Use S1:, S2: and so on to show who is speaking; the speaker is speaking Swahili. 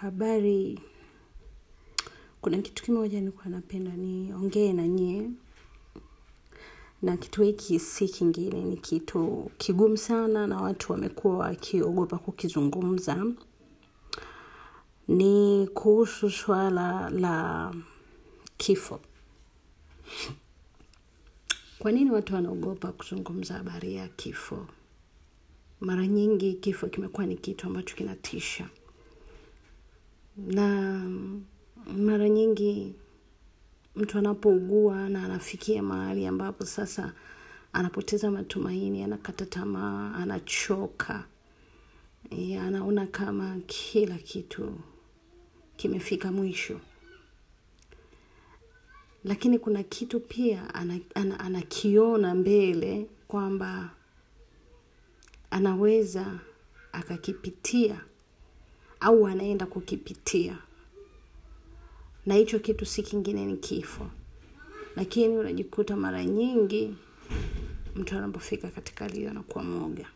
S1: Habari, kuna kitu kimoja nilikuwa napenda niongee na nyie, na kitu hiki si kingine ni kitu kigumu sana na watu wamekuwa wakiogopa kukizungumza. Ni kuhusu swala la kifo. Kwa nini watu wanaogopa kuzungumza habari ya kifo? Mara nyingi kifo kimekuwa ni kitu ambacho kinatisha. Na mara nyingi mtu anapougua na anafikia mahali ambapo sasa anapoteza matumaini, anakata tamaa, anachoka, anaona kama kila kitu kimefika mwisho. Lakini kuna kitu pia anakiona mbele kwamba anaweza akakipitia au anaenda kukipitia. Na hicho kitu si kingine ni kifo. Lakini unajikuta mara nyingi mtu anapofika katika lio anakuwa mwoga.